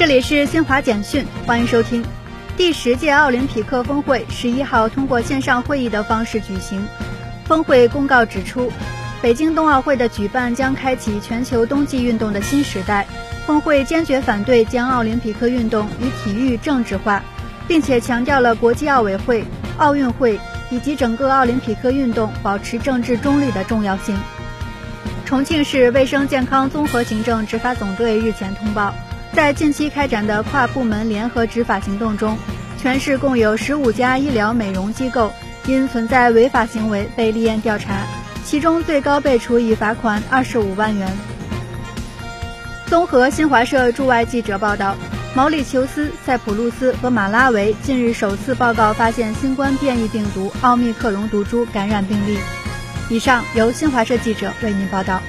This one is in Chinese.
这里是新华简讯，欢迎收听。第十届奥林匹克峰会十一号通过线上会议的方式举行。峰会公告指出，北京冬奥会的举办将开启全球冬季运动的新时代。峰会坚决反对将奥林匹克运动与体育政治化，并且强调了国际奥委会、奥运会以及整个奥林匹克运动保持政治中立的重要性。重庆市卫生健康综合行政执法总队日前通报。在近期开展的跨部门联合执法行动中，全市共有十五家医疗美容机构因存在违法行为被立案调查，其中最高被处以罚款二十五万元。综合新华社驻外记者报道，毛里求斯、塞浦路斯和马拉维近日首次报告发现新冠变异病毒奥密克戎毒株感染病例。以上由新华社记者为您报道。